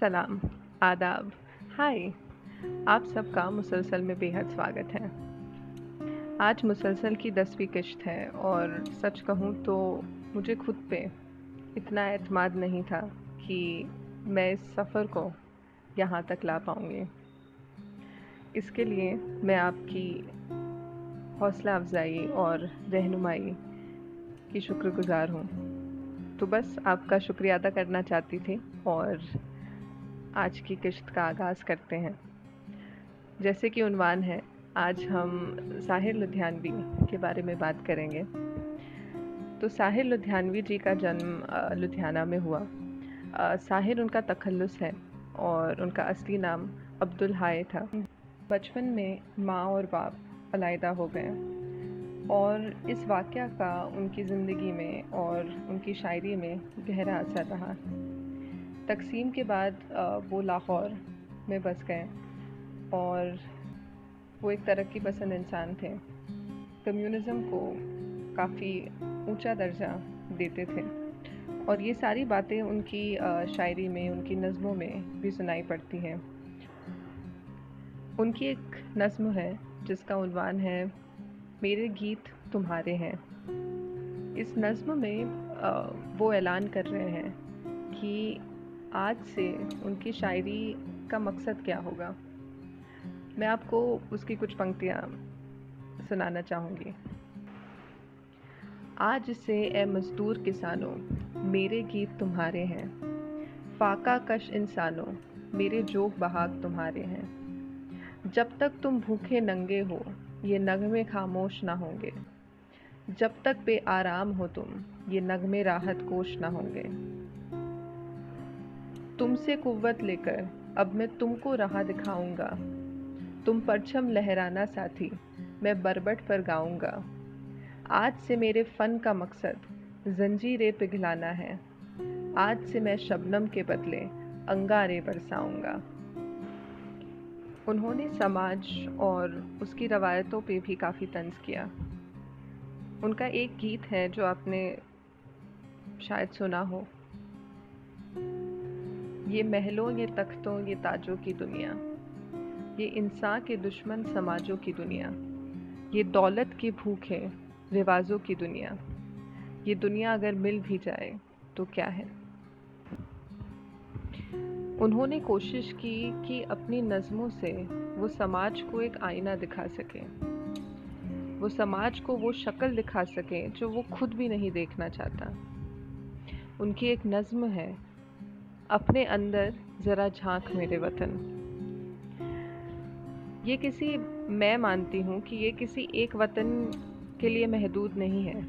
सलाम, आदाब। हाय, आप सबका मुसलसल में बेहद स्वागत है। आज मुसलसल की दसवीं किश्त है और सच कहूँ तो मुझे खुद पे इतना एतमाद नहीं था कि मैं इस सफ़र को यहाँ तक ला पाऊँगी। इसके लिए मैं आपकी हौसला अफजाई और रहनुमाई की शुक्रगुज़ार हूँ। तो बस आपका शुक्रिया अदा करना चाहती थी और आज की किश्त का आगाज़ करते हैं। जैसे कि उनवान है, आज हम साहिर लुधियानवी के बारे में बात करेंगे। तो साहिर लुधियानवी जी का जन्म लुधियाना में हुआ। साहिर उनका तखल्लुस है और उनका असली नाम अब्दुल हाय था। बचपन में माँ और बाप अलायदा हो गए और इस वाक़ का उनकी ज़िंदगी में और उनकी शायरी में गहरा असर रहा। तकसीम के बाद वो लाहौर में बस गए और वो एक तरक्की पसंद इंसान थे। कम्युनिज़म को काफ़ी ऊँचा दर्जा देते थे और ये सारी बातें उनकी शायरी में, उनकी नज़मों में भी सुनाई पड़ती हैं। उनकी एक नज़म है, जिसका उनवान है, मेरे गीत तुम्हारे हैं। इस नज़म में वो ऐलान कर रहे हैं कि आज से उनकी शायरी का मकसद क्या होगा? मैं आपको उसकी कुछ पंक्तियाँ सुनाना चाहूँगी। आज से ए मज़दूर किसानों, मेरे गीत तुम्हारे हैं। फाका कश इंसानों, मेरे जोक बहाग तुम्हारे हैं। जब तक तुम भूखे नंगे हो, ये नगमे खामोश ना होंगे। जब तक बे आराम हो तुम, ये नगमे राहत कोश ना होंगे। तुमसे कुव्वत लेकर अब मैं तुमको राह दिखाऊँगा। तुम परछम लहराना साथी, मैं बरबट पर गाऊँगा। आज से मेरे फ़न का मकसद जंजीरें पिघलाना है। आज से मैं शबनम के बदले अंगारे बरसाऊँगा। उन्होंने समाज और उसकी रवायतों पे भी काफ़ी तंज किया। उनका एक गीत है जो आपने शायद सुना हो। ये महलों, ये तख्तों, ये ताजों की दुनिया। ये इंसान के दुश्मन समाजों की दुनिया। ये दौलत की भूख है रिवाजों की दुनिया। ये दुनिया अगर मिल भी जाए तो क्या है? उन्होंने कोशिश की कि अपनी नज़मों से वो समाज को एक आईना दिखा सकें। वो समाज को वो शक्ल दिखा सकें जो वो खुद भी नहीं देखना चाहता। उनकी एक नज़म है अपने अंदर ज़रा झाँक मेरे वतन। ये किसी, मैं मानती हूँ कि ये किसी एक वतन के लिए महदूद नहीं है।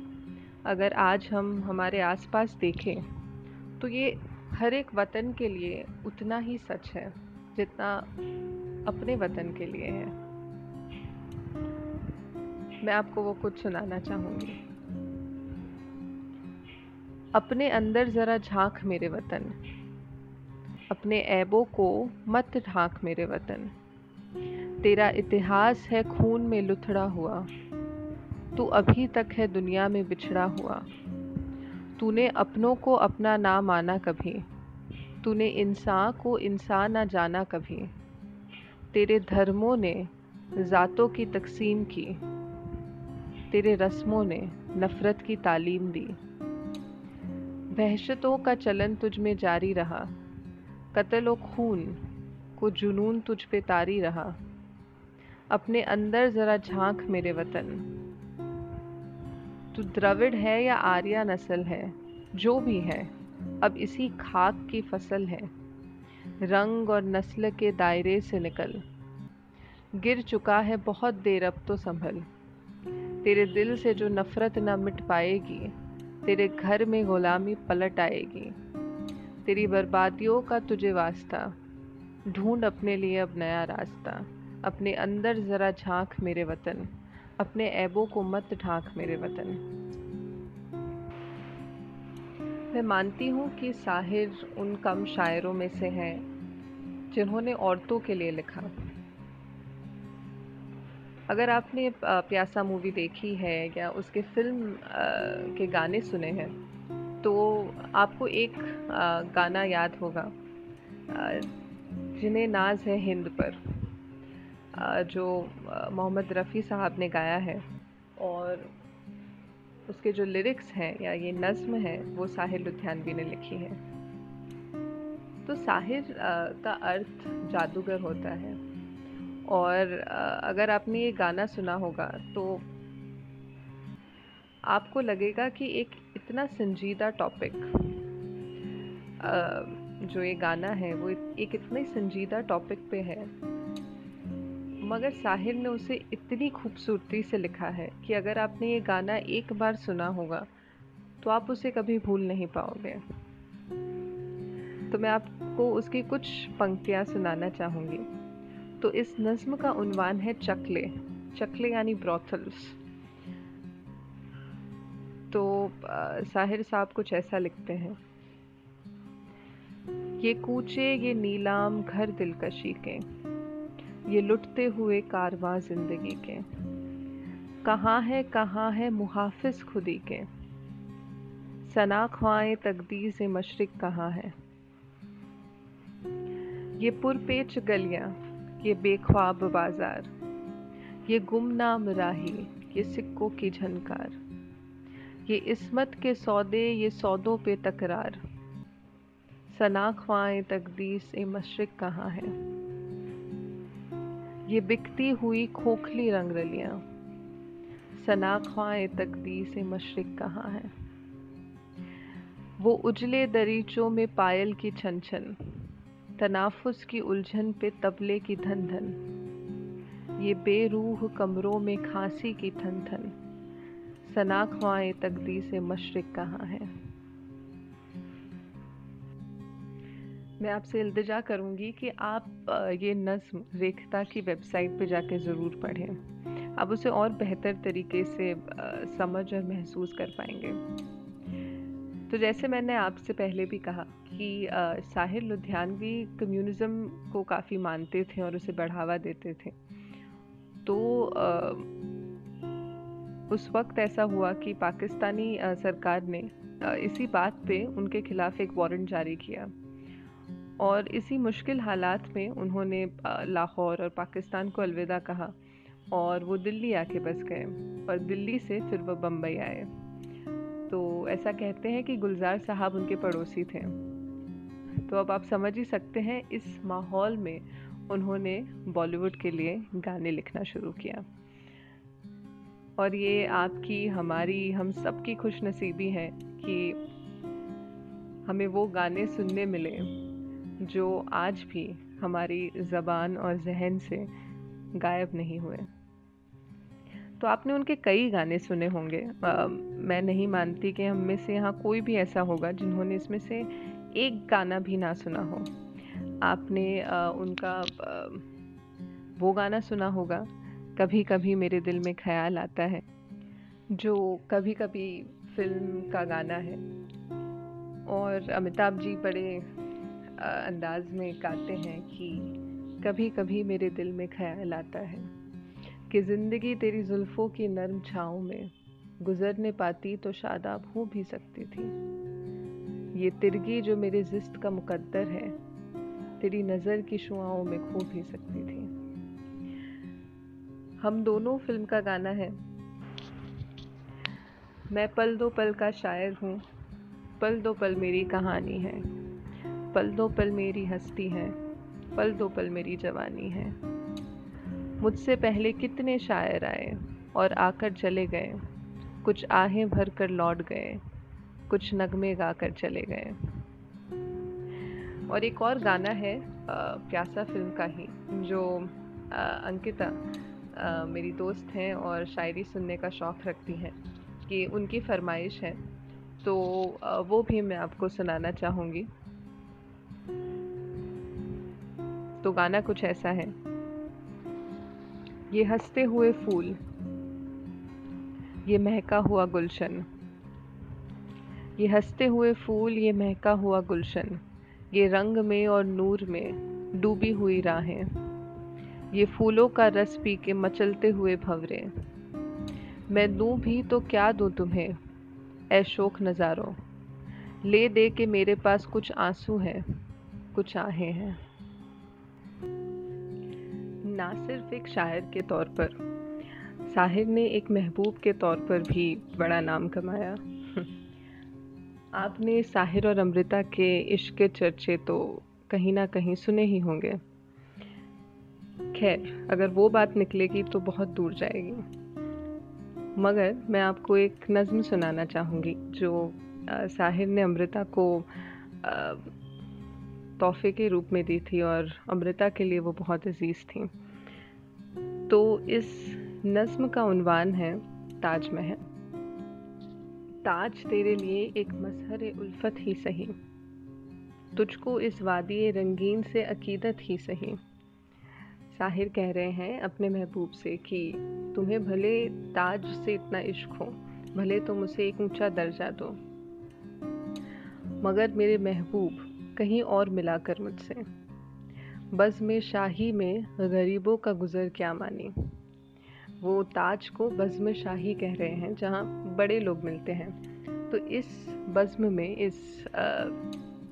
अगर आज हम हमारे आसपास देखें तो ये हर एक वतन के लिए उतना ही सच है, जितना अपने वतन के लिए है। मैं आपको वो कुछ सुनाना चाहूँगी। अपने अंदर ज़रा झाँक मेरे वतन। अपने ऐबों को मत ढांक मेरे वतन। तेरा इतिहास है खून में लुथड़ा हुआ। तू अभी तक है दुनिया में बिछड़ा हुआ। तूने अपनों को अपना ना माना कभी। तूने इंसान को इंसान ना जाना कभी। तेरे धर्मों ने ज़ातों की तकसीम की। तेरे रस्मों ने नफ़रत की तालीम दी। वहशतों का चलन तुझ में जारी रहा। कत्ल खून को जुनून तुझ पे तारी रहा। अपने अंदर ज़रा झाँक मेरे वतन। तू द्रविड़ है या आर्या नस्ल है, जो भी है, अब इसी खाक की फ़सल है। रंग और नस्ल के दायरे से निकल। गिर चुका है बहुत देर, अब तो संभल। तेरे दिल से जो नफ़रत न मिट पाएगी, तेरे घर में गुलामी पलट आएगी। तेरी बर्बादियों का तुझे वास्ता। ढूंढ अपने लिए अब नया रास्ता। अपने अंदर ज़रा झाँक मेरे वतन। अपने ऐबों को मत ढांक मेरे वतन। मैं मानती हूँ कि साहिर उन कम शायरों में से हैं, जिन्होंने औरतों के लिए लिखा। अगर आपने प्यासा मूवी देखी है या उसके फ़िल्म के गाने सुने हैं तो आपको एक गाना याद होगा। जिन्हें नाज है हिंद पर। जो मोहम्मद रफ़ी साहब ने गाया है। और उसके जो लिरिक्स हैं या ये नज़्म है, वो साहिर लुधियानवी ने लिखी है। तो साहिर का अर्थ जादूगर होता है। और अगर आपने ये गाना सुना होगा तो आपको लगेगा कि एक इतना संजीदा टॉपिक जो ये गाना है, वो एक इतने संजीदा टॉपिक पे है, मगर साहिर ने उसे इतनी खूबसूरती से लिखा है कि अगर आपने ये गाना एक बार सुना होगा तो आप उसे कभी भूल नहीं पाओगे। तो मैं आपको उसकी कुछ पंक्तियाँ सुनाना चाहूँगी। तो इस नज़्म का उनवान है चकले चकले यानी ब्रॉथल्स। तो साहिर साहब कुछ ऐसा लिखते हैं। ये कूचे, ये नीलाम, घर दिलकशी के। ये लुटते हुए कारवां ज़िंदगी के। कहाँ है कहाँ है मुहाफिज खुदी के। सना ख्वाएँ तकदीर मशरक कहाँ है। ये पुरपेच गलियाँ, ये बेख्वाब बाज़ार। ये गुमनाम राही, ये सिक्कों की झनकार। ये इसमत के सौदे, ये सौदों पे तकरार। सना ख्वाएँ तकदीर से मशरक कहाँ है? ये बिकती हुई खोखली रंग रलियाँ सनाख्वाए तकदी से मशरक कहाँ है? वो उजले दरीचों में पायल की छन छन तनाफुस की उलझन पे तबले की धन धन ये बेरूह कमरों में खांसी की थन थन सनाख्वाए तकदी से मशरक कहाँ है? मैं आपसे इल्तजा करूँगी कि आप ये नज़म रेखता की वेबसाइट पे जाके ज़रूर पढ़ें। आप उसे और बेहतर तरीके से समझ और महसूस कर पाएँगे। तो जैसे मैंने आपसे पहले भी कहा कि साहिर लुधियानवी कम्युनिज़म को काफ़ी मानते थे और उसे बढ़ावा देते थे। तो उस वक्त ऐसा हुआ कि पाकिस्तानी सरकार ने इसी बात पे उनके खिलाफ एक वारंट जारी किया। और इसी मुश्किल हालात में उन्होंने लाहौर और पाकिस्तान को अलविदा कहा और वो दिल्ली आके बस गए और दिल्ली से फिर वो बम्बई आए। तो ऐसा कहते हैं कि गुलजार साहब उनके पड़ोसी थे। तो अब आप समझ ही सकते हैं, इस माहौल में उन्होंने बॉलीवुड के लिए गाने लिखना शुरू किया। और ये आपकी हमारी हम सबकी खुश नसीबी है कि हमें वो गाने सुनने मिले जो आज भी हमारी ज़बान और जहन से गायब नहीं हुए। तो आपने उनके कई गाने सुने होंगे। आ, मैं नहीं मानती कि हम में से यहाँ कोई भी ऐसा होगा जिन्होंने इसमें से एक गाना भी ना सुना हो। आपने आ, उनका आ, वो गाना सुना होगा कभी कभी मेरे दिल में ख्याल आता है, जो कभी कभी फ़िल्म का गाना है। और अमिताभ जी बड़े अंदाज में गाते हैं कि कभी कभी मेरे दिल में ख्याल आता है कि ज़िंदगी तेरी जुल्फ़ों की नरम छाँव में गुज़रने पाती तो शादाब हो भी सकती थी। ये तिरगी जो मेरे जिस्त का मुकद्दर है, तेरी नज़र की शुआओं में खो भी सकती थी। हम दोनों फ़िल्म का गाना है। मैं पल दो पल का शायर हूँ। पल दो पल मेरी कहानी है। पल दो पल मेरी हस्ती है। पल दो पल मेरी जवानी है। मुझसे पहले कितने शायर आए और आकर चले गए। कुछ आहें भर कर लौट गए। कुछ नगमे गा कर चले गए। और एक और गाना है प्यासा फ़िल्म का ही जो आ, अंकिता आ, मेरी दोस्त हैं और शायरी सुनने का शौक़ रखती हैं कि उनकी फरमाइश है। तो वो भी मैं आपको सुनाना चाहूँगी। तो गाना कुछ ऐसा है। ये हँसते हुए फूल, ये महका हुआ गुलशन। ये हँसते हुए फूल, ये महका हुआ गुलशन। ये रंग में और नूर में डूबी हुई राहें। ये फूलों का रस पी के मचलते हुए भंवरे। मैं दूँ भी तो क्या दूँ तुम्हें, ऐ शोक नज़ारों। ले दे के मेरे पास कुछ आँसू हैं, कुछ आहे हैं। ना सिर्फ़ एक शायर के तौर पर, साहिर ने एक महबूब के तौर पर भी बड़ा नाम कमाया। आपने साहिर और अमृता के इश्क के चर्चे तो कहीं ना कहीं सुने ही होंगे। खैर, अगर वो बात निकलेगी तो बहुत दूर जाएगी। मगर मैं आपको एक नज़म सुनाना चाहूँगी, जो साहिर ने अमृता को तोहफे के रूप में दी थी और अमृता के लिए वो बहुत अज़ीज़ थी। तो इस नज़म का उनवान है ताज महल ताज तेरे लिए एक मजहर उल्फत ही सही। तुझको इस वादी रंगीन से अकीदत ही सही। साहिर कह रहे हैं अपने महबूब से कि तुम्हें भले ताज से इतना इश्क हो भले तुम उसे एक ऊँचा दर्जा दो। मगर मेरे महबूब कहीं और मिला कर मुझसे। बस में शाही में गरीबों का गुज़र क्या मानी? वो ताज को बज़म शाही कह रहे हैं जहाँ बड़े लोग मिलते हैं। तो इस बज़म में इस आ,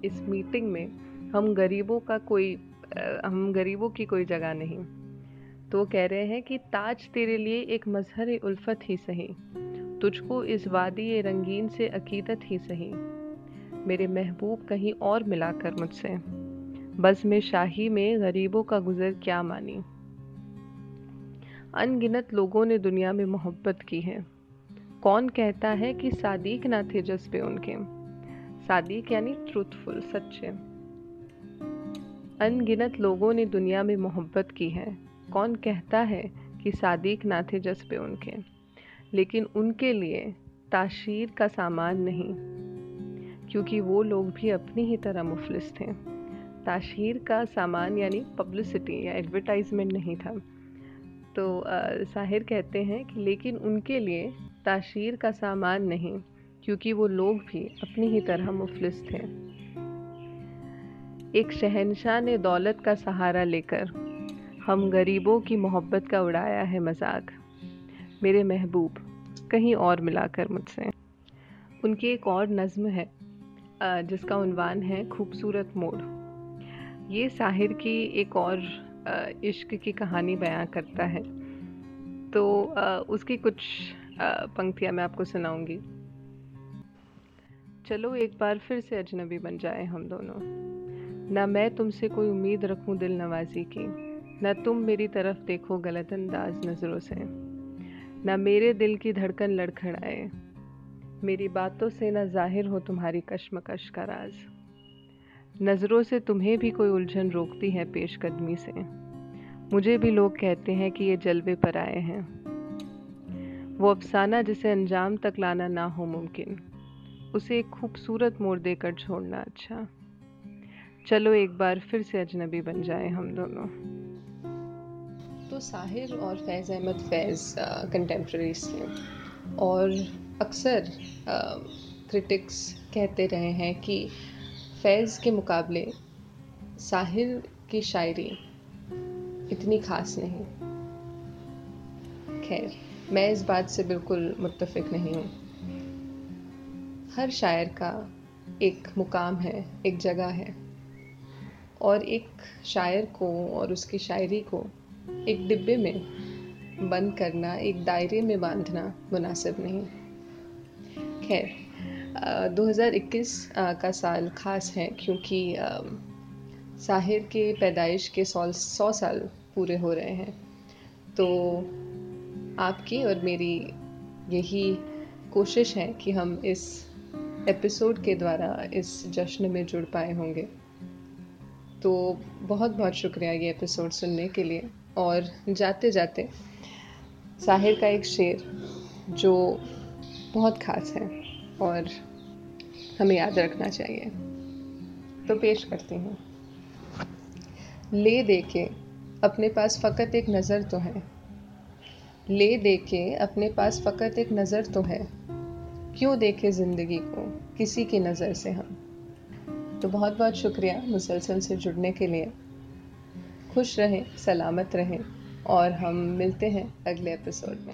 इस मीटिंग में हम गरीबों का कोई हम गरीबों की कोई जगह नहीं। तो वो कह रहे हैं कि ताज तेरे लिए एक मजहर उल्फत ही सही। तुझको इस वादी रंगीन से अकीदत ही सही। मेरे महबूब कहीं और मिलाकर मुझसे। बस में शाही में गरीबों का गुजर क्या मानी? अनगिनत लोगों ने दुनिया में मोहब्बत की है। कौन कहता है कि सादिक ना थे जज्बे उनके? सादिक यानी ट्रूथफुल सच्चे। अनगिनत लोगों ने दुनिया में मोहब्बत की है। कौन कहता है कि सादिक ना थे जज्बे उनके? लेकिन उनके लिए ताशीर का सामान नहीं, क्योंकि वो लोग भी अपनी ही तरह मुफलिस थे। ताशीर का सामान यानी पब्लिसिटी या एडवर्टाइजमेंट नहीं था। तो साहिर कहते हैं कि लेकिन उनके लिए ताशीर का सामान नहीं, क्योंकि वो लोग भी अपनी ही तरह मुफलिस थे। एक शहनशाह ने दौलत का सहारा लेकर हम गरीबों की मोहब्बत का उड़ाया है मज़ाक। मेरे महबूब, कहीं और मिलाकर मुझसे। उनकी एक और नज़म है जिसका उनवान है खूबसूरत मोड़। ये साहिर की एक और इश्क की कहानी बयां करता है। तो उसकी कुछ पंक्तियाँ मैं आपको सुनाऊँगी। चलो एक बार फिर से अजनबी बन जाए हम दोनों। न मैं तुमसे कोई उम्मीद रखूँ दिल नवाजी की, न तुम मेरी तरफ़ देखो गलत अंदाज नज़रों से, न मेरे दिल की धड़कन लड़खड़ाए मेरी बातों से न ज़ाहिर हो तुम्हारी कश्मकश का राज। नज़रों से तुम्हें भी कोई उलझन रोकती है पेशकदमी से। मुझे भी लोग कहते हैं कि ये जलवे पर आए हैं। वो अफसाना जिसे अंजाम तक लाना ना हो मुमकिन, उसे एक खूबसूरत मोड़ देकर छोड़ना अच्छा। चलो एक बार फिर से अजनबी बन जाए हम दोनों। तो साहिर और फैज़ अहमद, फैज़ कंटेम्प्रेरीज थे और अक्सर क्रिटिक्स कहते रहे हैं कि फैज़ के मुकाबले साहिर की शायरी इतनी ख़ास नहीं। खैर, मैं इस बात से बिल्कुल मुतफिक नहीं हूँ। हर शायर का एक मुकाम है, एक जगह है। और एक शायर को और उसकी शायरी को एक डिब्बे में बंद करना, एक दायरे में बांधना मुनासिब नहीं। खैर 2021 का साल ख़ास है क्योंकि साहिर के पैदाइश के सौ सौ साल पूरे हो रहे हैं। तो आपकी और मेरी यही कोशिश है कि हम इस एपिसोड के द्वारा इस जश्न में जुड़ पाए होंगे। तो बहुत बहुत शुक्रिया ये एपिसोड सुनने के लिए। और जाते जाते साहिर का एक शेर जो बहुत ख़ास है और हमें याद रखना चाहिए। तो पेश करती हूँ। ले दे के अपने पास फ़कत एक नज़र तो है। ले दे के अपने पास फ़कत एक नज़र तो है। क्यों देखे ज़िंदगी को किसी की नज़र से हम? तो बहुत बहुत शुक्रिया मुसलसल से जुड़ने के लिए। खुश रहें, सलामत रहें और हम मिलते हैं अगले एपिसोड में।